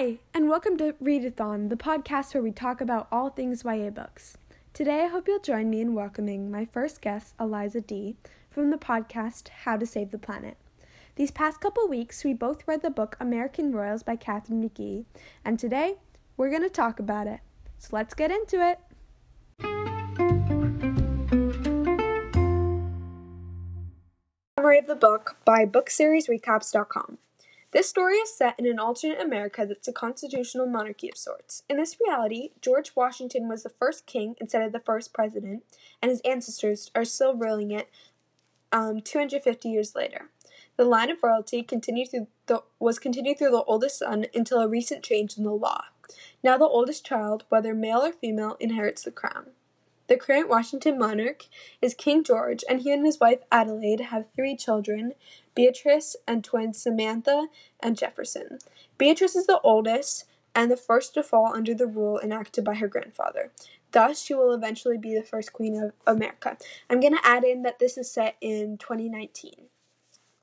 Hi, and welcome to Readathon, the podcast where we talk about all things YA books. Today, I hope you'll join me in welcoming my first guest, Eliza D., from the podcast How to Save the Planet. These past couple weeks, we both read the book American Royals by Katharine McGee, and today, we're going to talk about it. So let's get into it. Summary of the book by BookSeriesRecaps.com. This story is set in an alternate America that's a constitutional monarchy of sorts. In this reality, George Washington was the first king instead of the first president, and his ancestors are still ruling it um, 250 years later. The line of royalty continued through the, was continued through the oldest son until a recent change in the law. Now the oldest child, whether male or female, inherits the crown. The current Washington monarch is King George, and he and his wife Adelaide have three children Beatrice and twins Samantha and Jefferson. Beatrice is the oldest and the first to fall under the rule enacted by her grandfather. Thus, she will eventually be the first queen of America. I'm going to add in that this is set in 2019.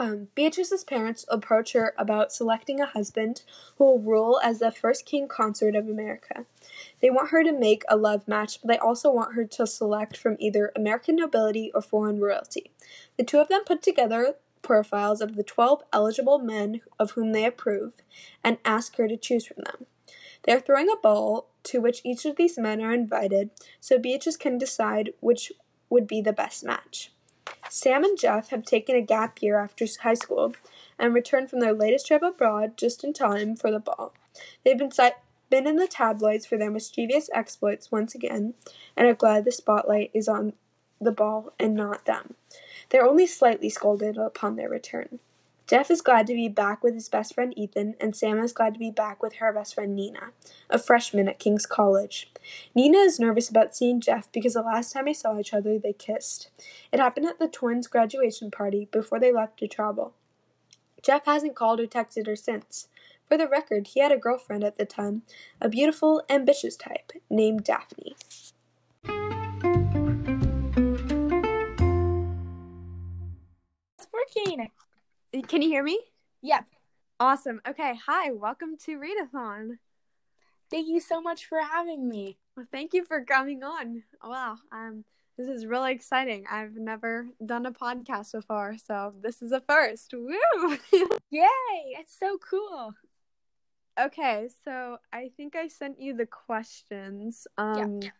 Um, Beatrice's parents approach her about selecting a husband who will rule as the first king consort of America. They want her to make a love match, but they also want her to select from either American nobility or foreign royalty. The two of them put together profiles of the 12 eligible men of whom they approve and ask her to choose from them. They are throwing a ball to which each of these men are invited so Beatrice can decide which would be the best match. Sam and Jeff have taken a gap year after high school and returned from their latest trip abroad just in time for the ball. They've been, si- been in the tabloids for their mischievous exploits once again and are glad the spotlight is on the ball and not them. They're only slightly scolded upon their return. Jeff is glad to be back with his best friend Ethan, and Sam is glad to be back with her best friend Nina, a freshman at King's College. Nina is nervous about seeing Jeff because the last time they saw each other, they kissed. It happened at the twins' graduation party before they left to travel. Jeff hasn't called or texted her since. For the record, he had a girlfriend at the time, a beautiful, ambitious type named Daphne. Working. Can you hear me? Yep. Awesome. Okay. Hi. Welcome to Readathon. Thank you so much for having me. Well, thank you for coming on. Wow. Um, this is really exciting. I've never done a podcast before, so this is a first. Woo! Yay! It's so cool. okay, so I think I sent you the questions. Um, Yeah.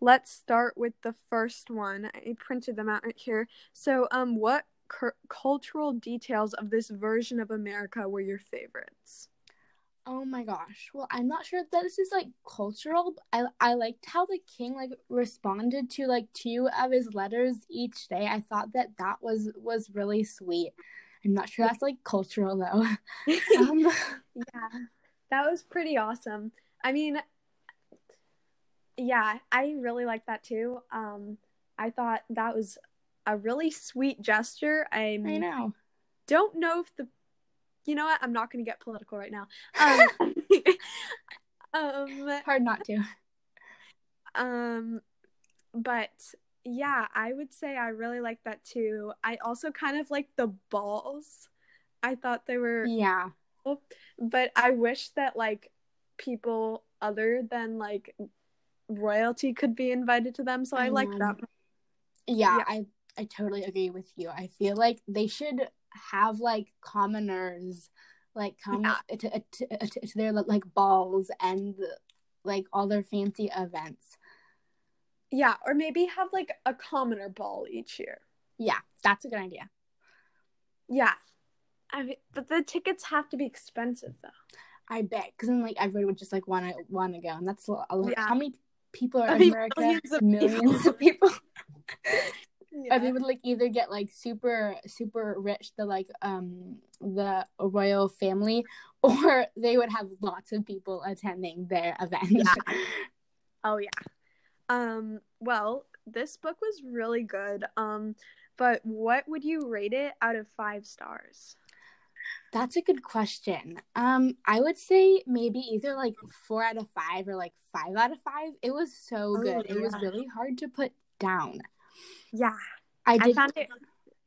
let's start with the first one. I printed them out right here. So, um, what cur- cultural details of this version of America were your favorites? Oh my gosh. Well, I'm not sure that this is like cultural. I I liked how the king like responded to like two of his letters each day. I thought that that was was really sweet. I'm not sure that's like cultural though. um, Yeah, that was pretty awesome. I mean, yeah, I really like that too. Um, I thought that was a really sweet gesture. I I know. don't know if the, you know what? I'm not going to get political right now. Um, um, Hard not to. um, but yeah, I would say I really like that too. I also kind of like the balls. I thought they were Yeah. but I wish that like people other than like royalty could be invited to them. So I, I like that. Yeah, Yeah. I I totally agree with you. I feel like they should have like commoners like come Yeah. to, uh, to, uh, to, to their like balls and like all their fancy events. Yeah, or maybe have like a commoner ball each year. Yeah, that's a good idea. Yeah. I mean, but the tickets have to be expensive though. I bet because then like everyone would just like want to want to go, and that's a lot. Yeah. How many people are I in America? millions of Millions people. of people. Yeah. Or they would like either get like super super rich, the like um the royal family, or they would have lots of people attending their event. Yeah. Oh yeah. Um well, this book was really good. Um but what would you rate it out of 5 stars? That's a good question. Um, I would say maybe either like four out of five or like five out of five. It was so Oh, good. It was really hard to put down. Yeah. I I found it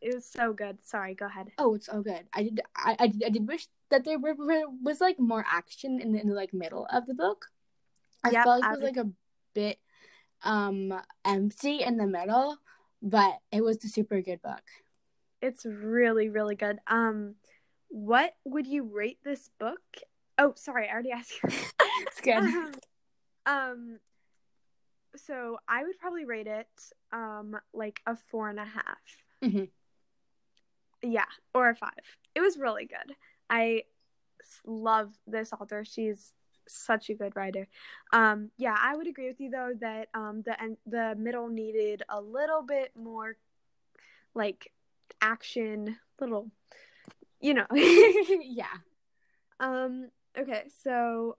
it was so good. Sorry, go ahead. oh, it's so good. I did. I, I did. I did wish that there were, was like more action in the, in the like middle of the book. I Yep, felt like I it was like a bit um empty in the middle, but it was a super good book. It's really, really good. Um, what would you rate this book? Oh, sorry, I already asked you. It's good. um, so I would probably rate it um like a four and a half. Mhm. Yeah, or a five. It was really good. I love this author. She's such a good writer. Um, yeah, I would agree with you though that um the en- the middle needed a little bit more like action, little, you know. yeah. Um, okay, so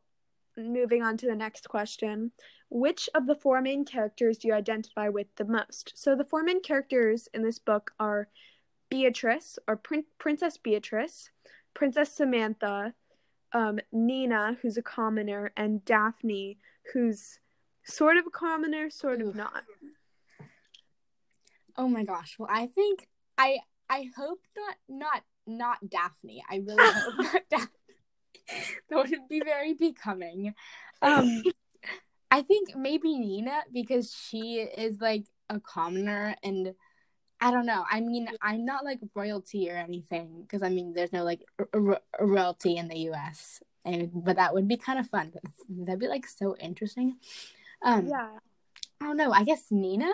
moving on to the next question. Which of the four main characters do you identify with the most? So the four main characters in this book are Beatrice or Prin- Princess Beatrice, Princess Samantha, um, Nina, who's a commoner, and Daphne, who's sort of a commoner, sort of Oof. not. Oh my gosh. Well, I think I I hope not not not Daphne. I really hope not Daphne. That would be very becoming. Um I think maybe Nina because she is like a commoner and I don't know. I mean, I'm not like royalty or anything because I mean, there's no like r- r- royalty in the U.S. And but that would be kind of fun. That'd be like so interesting. Um, Yeah, I don't know. I guess Nina.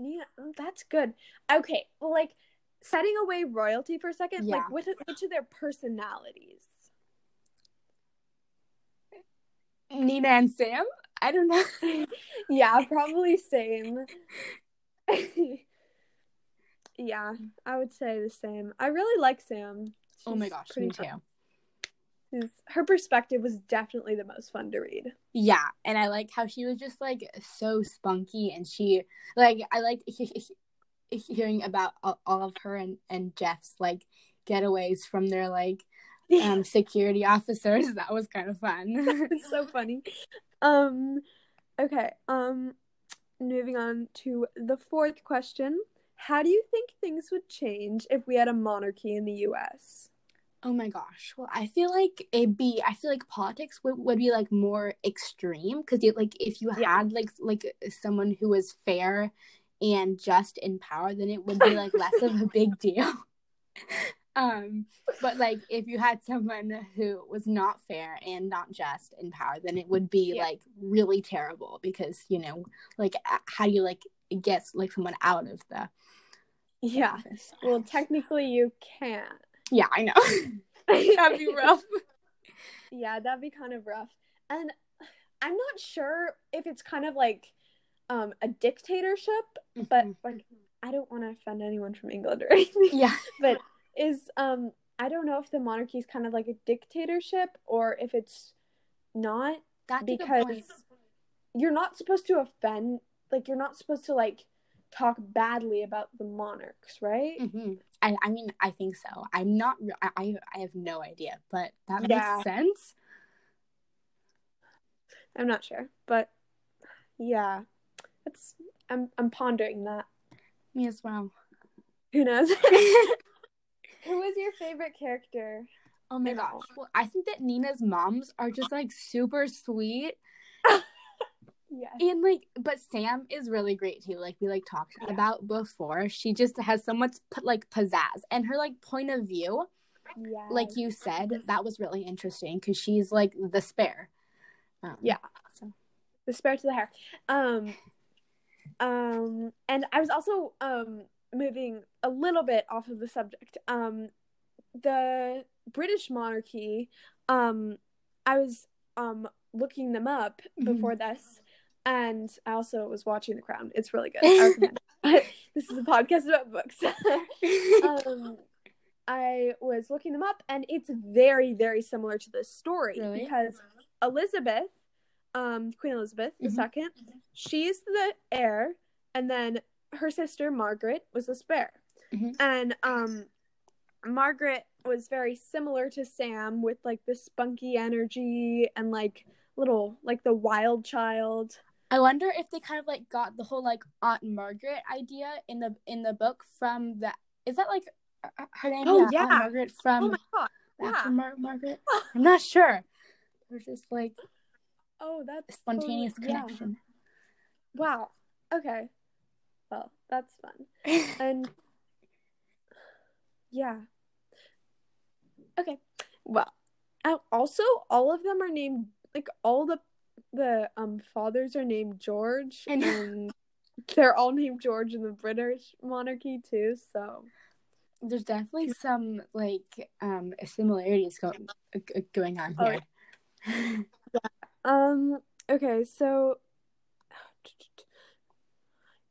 Nina, oh, that's good. Okay, well, like setting away royalty for a second, Yeah. like which, which of their personalities? Nina and Sam? I don't know. yeah, probably same. yeah, I would say the same. I really like Sam. oh my gosh, pretty me too. fun. She's- Her perspective was definitely the most fun to read. Yeah, and I like how she was just like so spunky, and she like I he- hearing about all, all of her and and Jeff's like getaways from their like um security officers. That was kind of fun. it's so funny. Um, okay. Um, moving on to the fourth question. How do you think things would change if we had a monarchy in the U.S.? oh my gosh. Well, I feel like it'd be. I feel like politics would, would be like more extreme because you like if you Yeah. had like like someone who was fair and just in power, then it would be like less of a big deal. um but like if you had someone who was not fair and not just in power then it would be Yeah. like really terrible because you know like how do you like get like someone out of the Yeah. office Well, technically, you can't. yeah i know that'd be rough Yeah, that'd be kind of rough. And I'm not sure if it's kind of like um a dictatorship, but Mhm. like I don't want to offend anyone from England or anything. yeah But is um I don't know if the monarchy is kind of like a dictatorship or if it's not that's because you're not supposed to offend like you're not supposed to like talk badly about the monarchs, right? Mhm. I, I mean i think so i'm not I, I i have no idea but that makes sense I'm not sure, but yeah. It's I'm I'm pondering that. me as well Who knows? Who was your favorite character? Oh my gosh. Well, I think that Nina's moms are just like super sweet. Yeah. And like but Sam is really great too. Like we like talked Yeah. about before. She just has so much like pizzazz and her like point of view, Yeah. like you said, that was really interesting cuz she's like the spare. Um, Yeah. So the spare to the heir. Um um and I was also um moving a little bit off of the subject. Um the British monarchy, um I was um looking them up Mhm. before this and I also was watching The Crown. It's really good. This is a podcast about books. um, I was looking them up, and it's very, very similar to this story Really? because Elizabeth, um, Queen Elizabeth the Mhm. second, she's the heir, and then her sister Margaret was the spare, Mhm. and um, Margaret was very similar to Sam with like the spunky energy and like little like the wild child. I wonder if they kind of like got the whole like Aunt Margaret idea in the in the book from the is that like uh, her name Oh, yeah, yeah. Aunt Margaret from oh my god, Yeah. Mar- Margaret. I'm not sure. There's just like Oh, that's a spontaneous so- yeah. connection. Wow. Okay. That's fun. And yeah. Okay. Well, uh, also all of them are named like all the the um fathers are named George know. and they're all named George in the British monarchy too, so There's definitely some like um similarities going going on Oh, here. Um, okay, so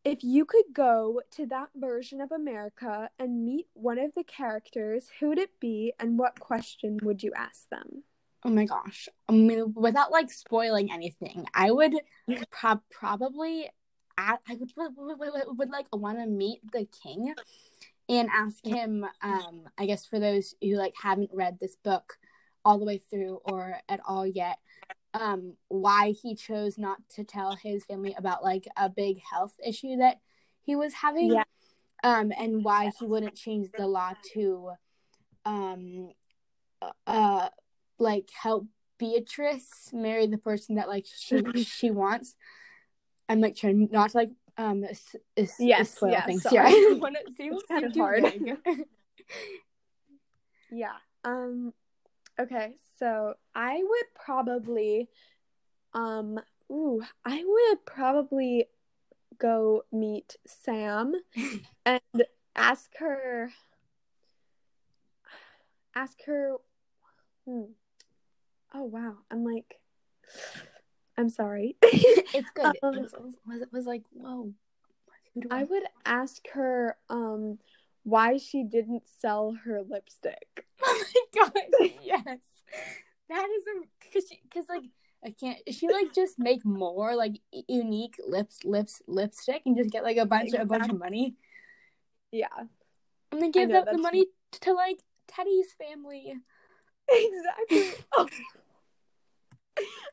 if you could go to that version of America and meet one of the characters, who would it be and what question would you ask them? Oh my gosh. I mean, without like spoiling anything, I would prob- probably I, I would, would, would, would, would like want to meet the king and ask him um I guess for those who like haven't read this book all the way through or at all yet um why he chose not to tell his family about like a big health issue that he was having Yeah. um and why he wouldn't change the law to um uh like help Beatrice marry the person that like she she wants. I'm like trying not to like um s- s- Yes, spoil yes, things sorry. here. I it seems kind of hard. Yeah. Um okay, so I would probably um ooh, I would probably go meet Sam and ask her ask her hmm. Oh wow. I'm like I'm sorry. it's good. Um, it was, was it was like whoa. Who do I would ask her um why she didn't sell her lipstick. Oh my god! Yes, that is a because because like I can't. She like just make more like unique lips lips lipstick and just get like a bunch a bunch of money Yeah. and then give know, the, the money to like Teddy's family. exactly. Oh.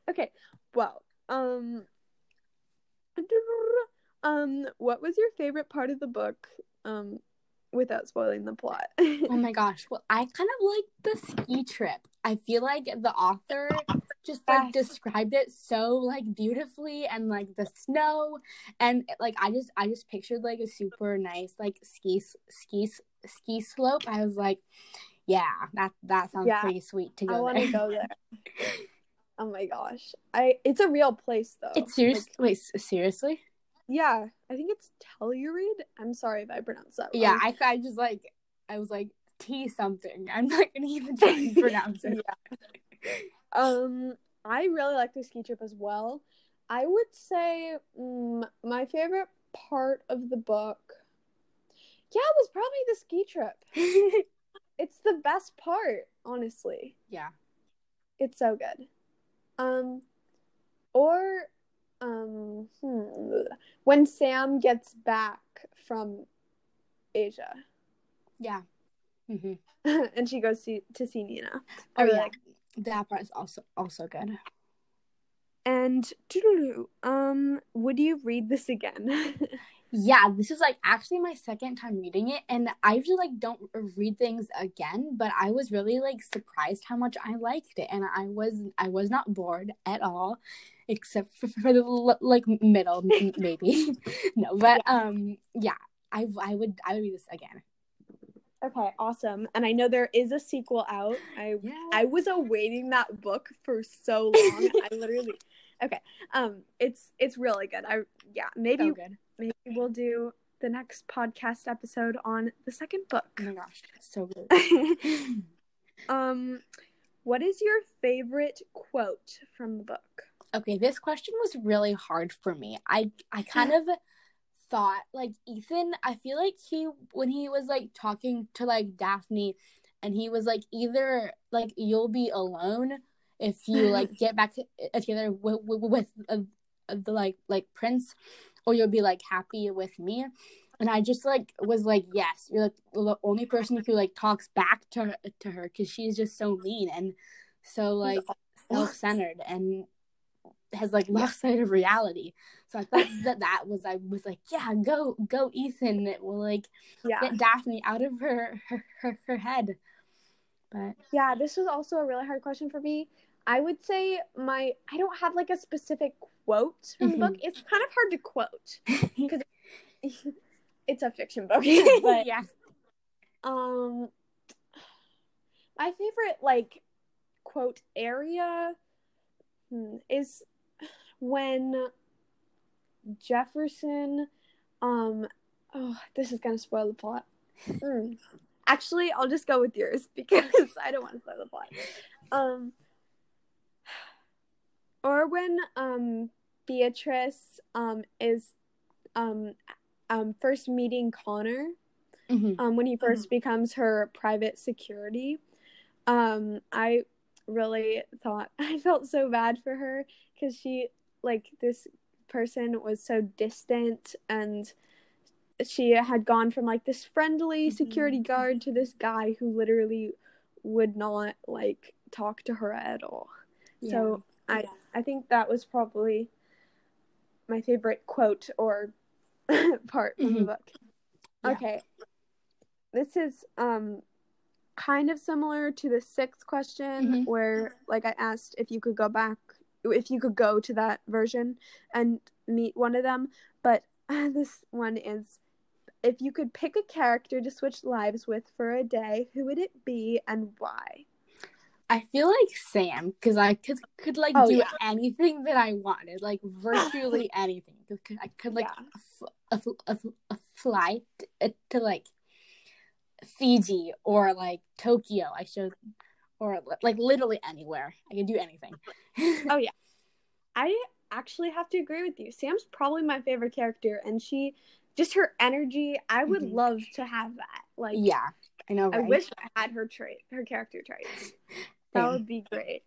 okay. Well, um um what was your favorite part of the book um without spoiling the plot? Oh my gosh! Well, I kind of like the ski trip. I feel like the author just like described it so like beautifully and like the snow and like I just I just pictured like a super nice like ski ski ski slope. I was like, yeah, that that sounds Yeah. pretty sweet to go I want to go there. Oh my gosh. I it's a real place though. It's serious. Like, Wait, seriously? Yeah, I think it's Telluride. I'm sorry if I pronounced that wrong. Yeah, I I just like I was like T something. I'm not gonna even try and pronounce it. yeah. Um, I really like the ski trip as well. I would say mm, my favorite part of the book, yeah, was probably the ski trip. It's the best part, honestly. yeah. It's so good. Um, or um, hmm, when Sam gets back from Asia Yeah. hmm and she goes to, to see Nina. I Oh really yeah. like That part is also also good. And um, would you read this again? Yeah, this is like actually my second time reading it, and I usually like don't read things again, but I was really like surprised how much I liked it, and I was I was not bored at all, except for, for the like middle maybe. no, but um yeah, I I would I would read this again. okay, awesome. And I know there is a sequel out. I Yeah, I was awaiting that book for so long. I literally okay. Um, it's it's really good. I yeah, maybe so good. Maybe we'll do the next podcast episode on the second book. Oh my gosh, so good. um, what is your favorite quote from the book? Okay, this question was really hard for me. I I kind of thought like Ethan, I feel like he when he was like talking to like Daphne and he was like either like you'll be alone if you like get back to, together with with, with uh, uh, the like like prince or you'll be like happy with me. And I just like was like yes, you're like the only person who like talks back to her, to her cuz she's just so mean and so like self-centered and has like lost sight of reality. So I thought that that was I was like, yeah, go go Ethan. It will like Yeah. get Daphne out of her her, her, her head. But Yeah, this was also a really hard question for me. I would say my I don't have like a specific quote from the book. It's kind of hard to quote because it's a fiction book. but yeah. um my favorite like quote area hmm, is when Jefferson um oh this is gonna spoil the plot. Mm. Actually, I'll just go with yours because I don't want to spoil the plot. Um or when um Beatrice um is um um first meeting Connor Mhm. um, when he 1st becomes her private security. Um, I really thought I felt so bad for her because she like this person was so distant and she had gone from like this friendly Mhm. security guard to this guy who literally would not like talk to her at all. So I I think that was probably my favorite quote or part from the book. Yeah. Okay. This is um kind of similar to the sixth question Mhm. where like I asked if you could go back if you could go to that version and meet one of them, but this one is if you could pick a character to switch lives with for a day, who would it be and why? I feel like Sam because I could could like Oh, do yeah. anything that I wanted, like virtually anything. I could like Yeah. f- a, a, a flight to, to like Fiji or like Tokyo. I showed or like literally anywhere. I could do anything. Oh yeah, I actually have to agree with you. Sam's probably my favorite character and she just her energy, I would Mhm. love to have that. Like yeah, I know. I wish I had her trait, her character traits. That would be great.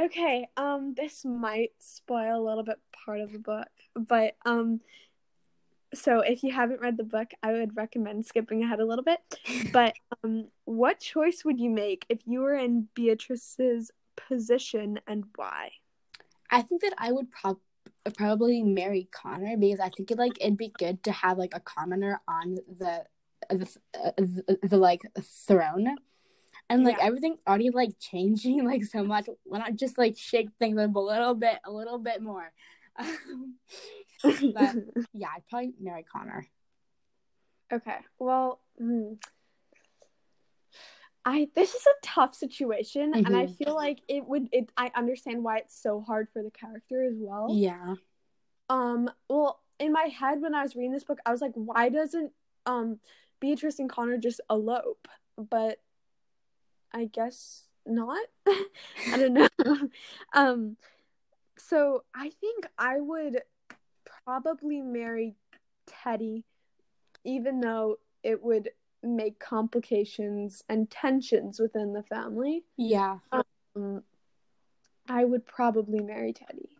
Okay, um, this might spoil a little bit part of the book, but um, so if you haven't read the book, I would recommend skipping ahead a little bit. But um, what choice would you make if you were in Beatrice's position, and why? I think that I would prob- probably marry Connor because I think it, like it'd be good to have like a commoner on the the, uh, the, the like throne, and like Yeah. everything already like changing like so much. Why not just like shake things up a little bit, a little bit more? but yeah, I'd probably marry Connor. Okay. Well, hmm. I this is a tough situation, and I Mhm. feel like it would. It I understand why it's so hard for the character as well. Yeah, Um. Well, in my head when I was reading this book, I was like, why doesn't um Beatrice and Connor just elope? But I guess not. I don't know. um. So I think I would probably marry Teddy, even though it would make complications and tensions within the family. yeah. Um, I would probably marry Teddy.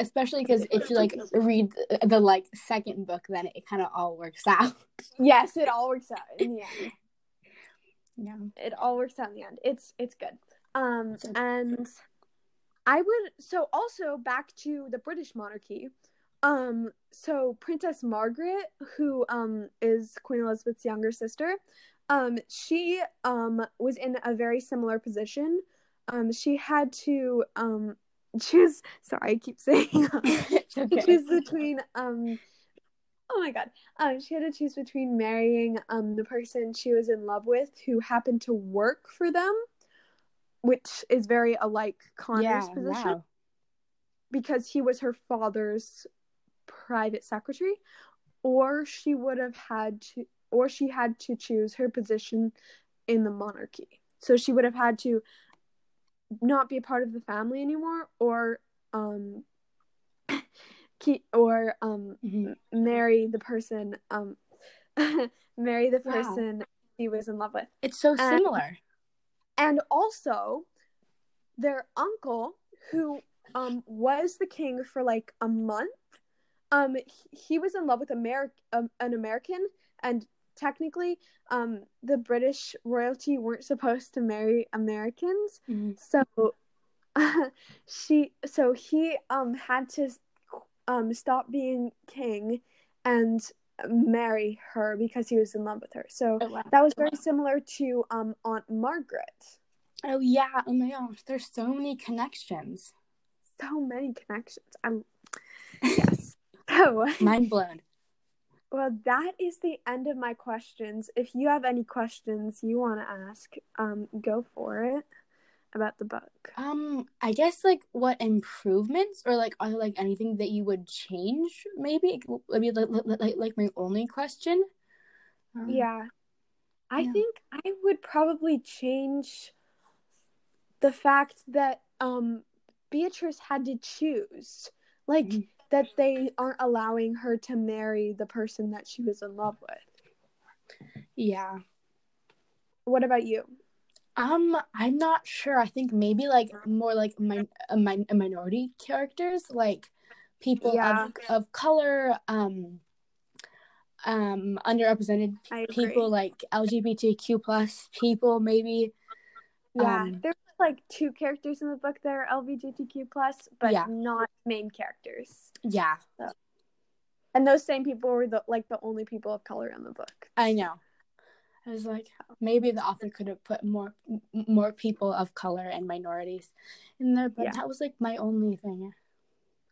Especially because if you like read the, the like second book, then it kind of all works out. Yes, it all works out end. Yeah. It all works out in the end. It's it's good. Um, So- and I would so also back to the British monarchy. Um, so Princess Margaret, who um is Queen Elizabeth's younger sister, um, she um was in a very similar position. Um, she had to um choose. Sorry, I keep saying. it's okay. choose between um oh my god um she had to choose between marrying um the person she was in love with who happened to work for them which is very alike connor's yeah, position wow. because he was her father's private secretary or she would have had to or she had to choose her position in the monarchy so she would have had to not be a part of the family anymore or um keep or um Mhm. marry the person um marry the Wow. person he was in love with It's so And- similar. and also their uncle who um was the king for like a month um he, he was in love with Ameri- um, an american and technically um the british royalty weren't supposed to marry americans Mhm. so she so he um had to um stop being king and marry her because he was in love with her. So Oh, wow. that was very similar to um Aunt Margaret. Oh yeah. Oh my gosh. There's so many connections. So many connections. I'm yes. So Mind blown. well, that is the end of my questions. If you have any questions you want to ask, um, go for it about the book. Um, I guess like what improvements or like are there like anything that you would change? Maybe maybe like like, like, my only question. Um, Yeah. I Yeah. think I would probably change the fact that um Beatrice had to choose. Like Mhm. that they aren't allowing her to marry the person that she was in love with. Yeah. What about you? Um, I'm not sure. I think maybe like more like min- a, min- a minority characters, like people Yeah. of of color, um, um, underrepresented people, like LGBTQ plus people, maybe. yeah, um, there's like two characters in the book that are LGBTQ plus, but Yeah. not main characters. Yeah, And those same people were the like the only people of color in the book. I know. I was like, maybe the author could have put more more people of color and minorities in there, but Yeah. that was like my only thing.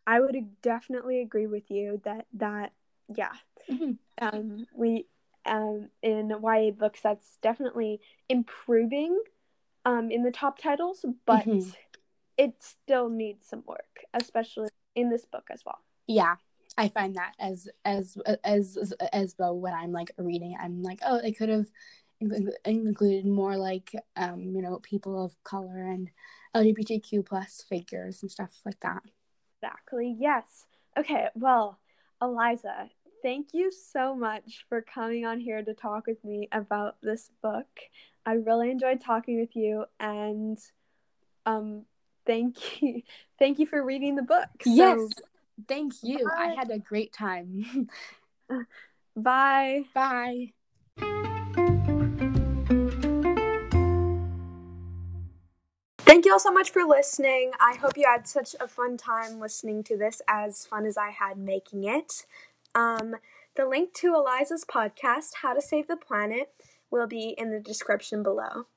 I would definitely agree with you that that yeah Mhm. um we um in YA books that's definitely improving um in the top titles but Mhm. it still needs some work especially in this book as well Yeah, I find that as as as as, well when I'm like reading, I'm like, oh, they could have included more like um you know people of color and LGBTQ plus figures and stuff like that. exactly yes. Okay well Eliza thank you so much for coming on here to talk with me about this book. I really enjoyed talking with you and um thank you thank you for reading the book So, yes, thank you. I had a great time. bye Bye. Thank you all so much for listening. I hope you had such a fun time listening to this, as fun as I had making it. Um, the link to Eliza's podcast, How to Save the Planet, will be in the description below.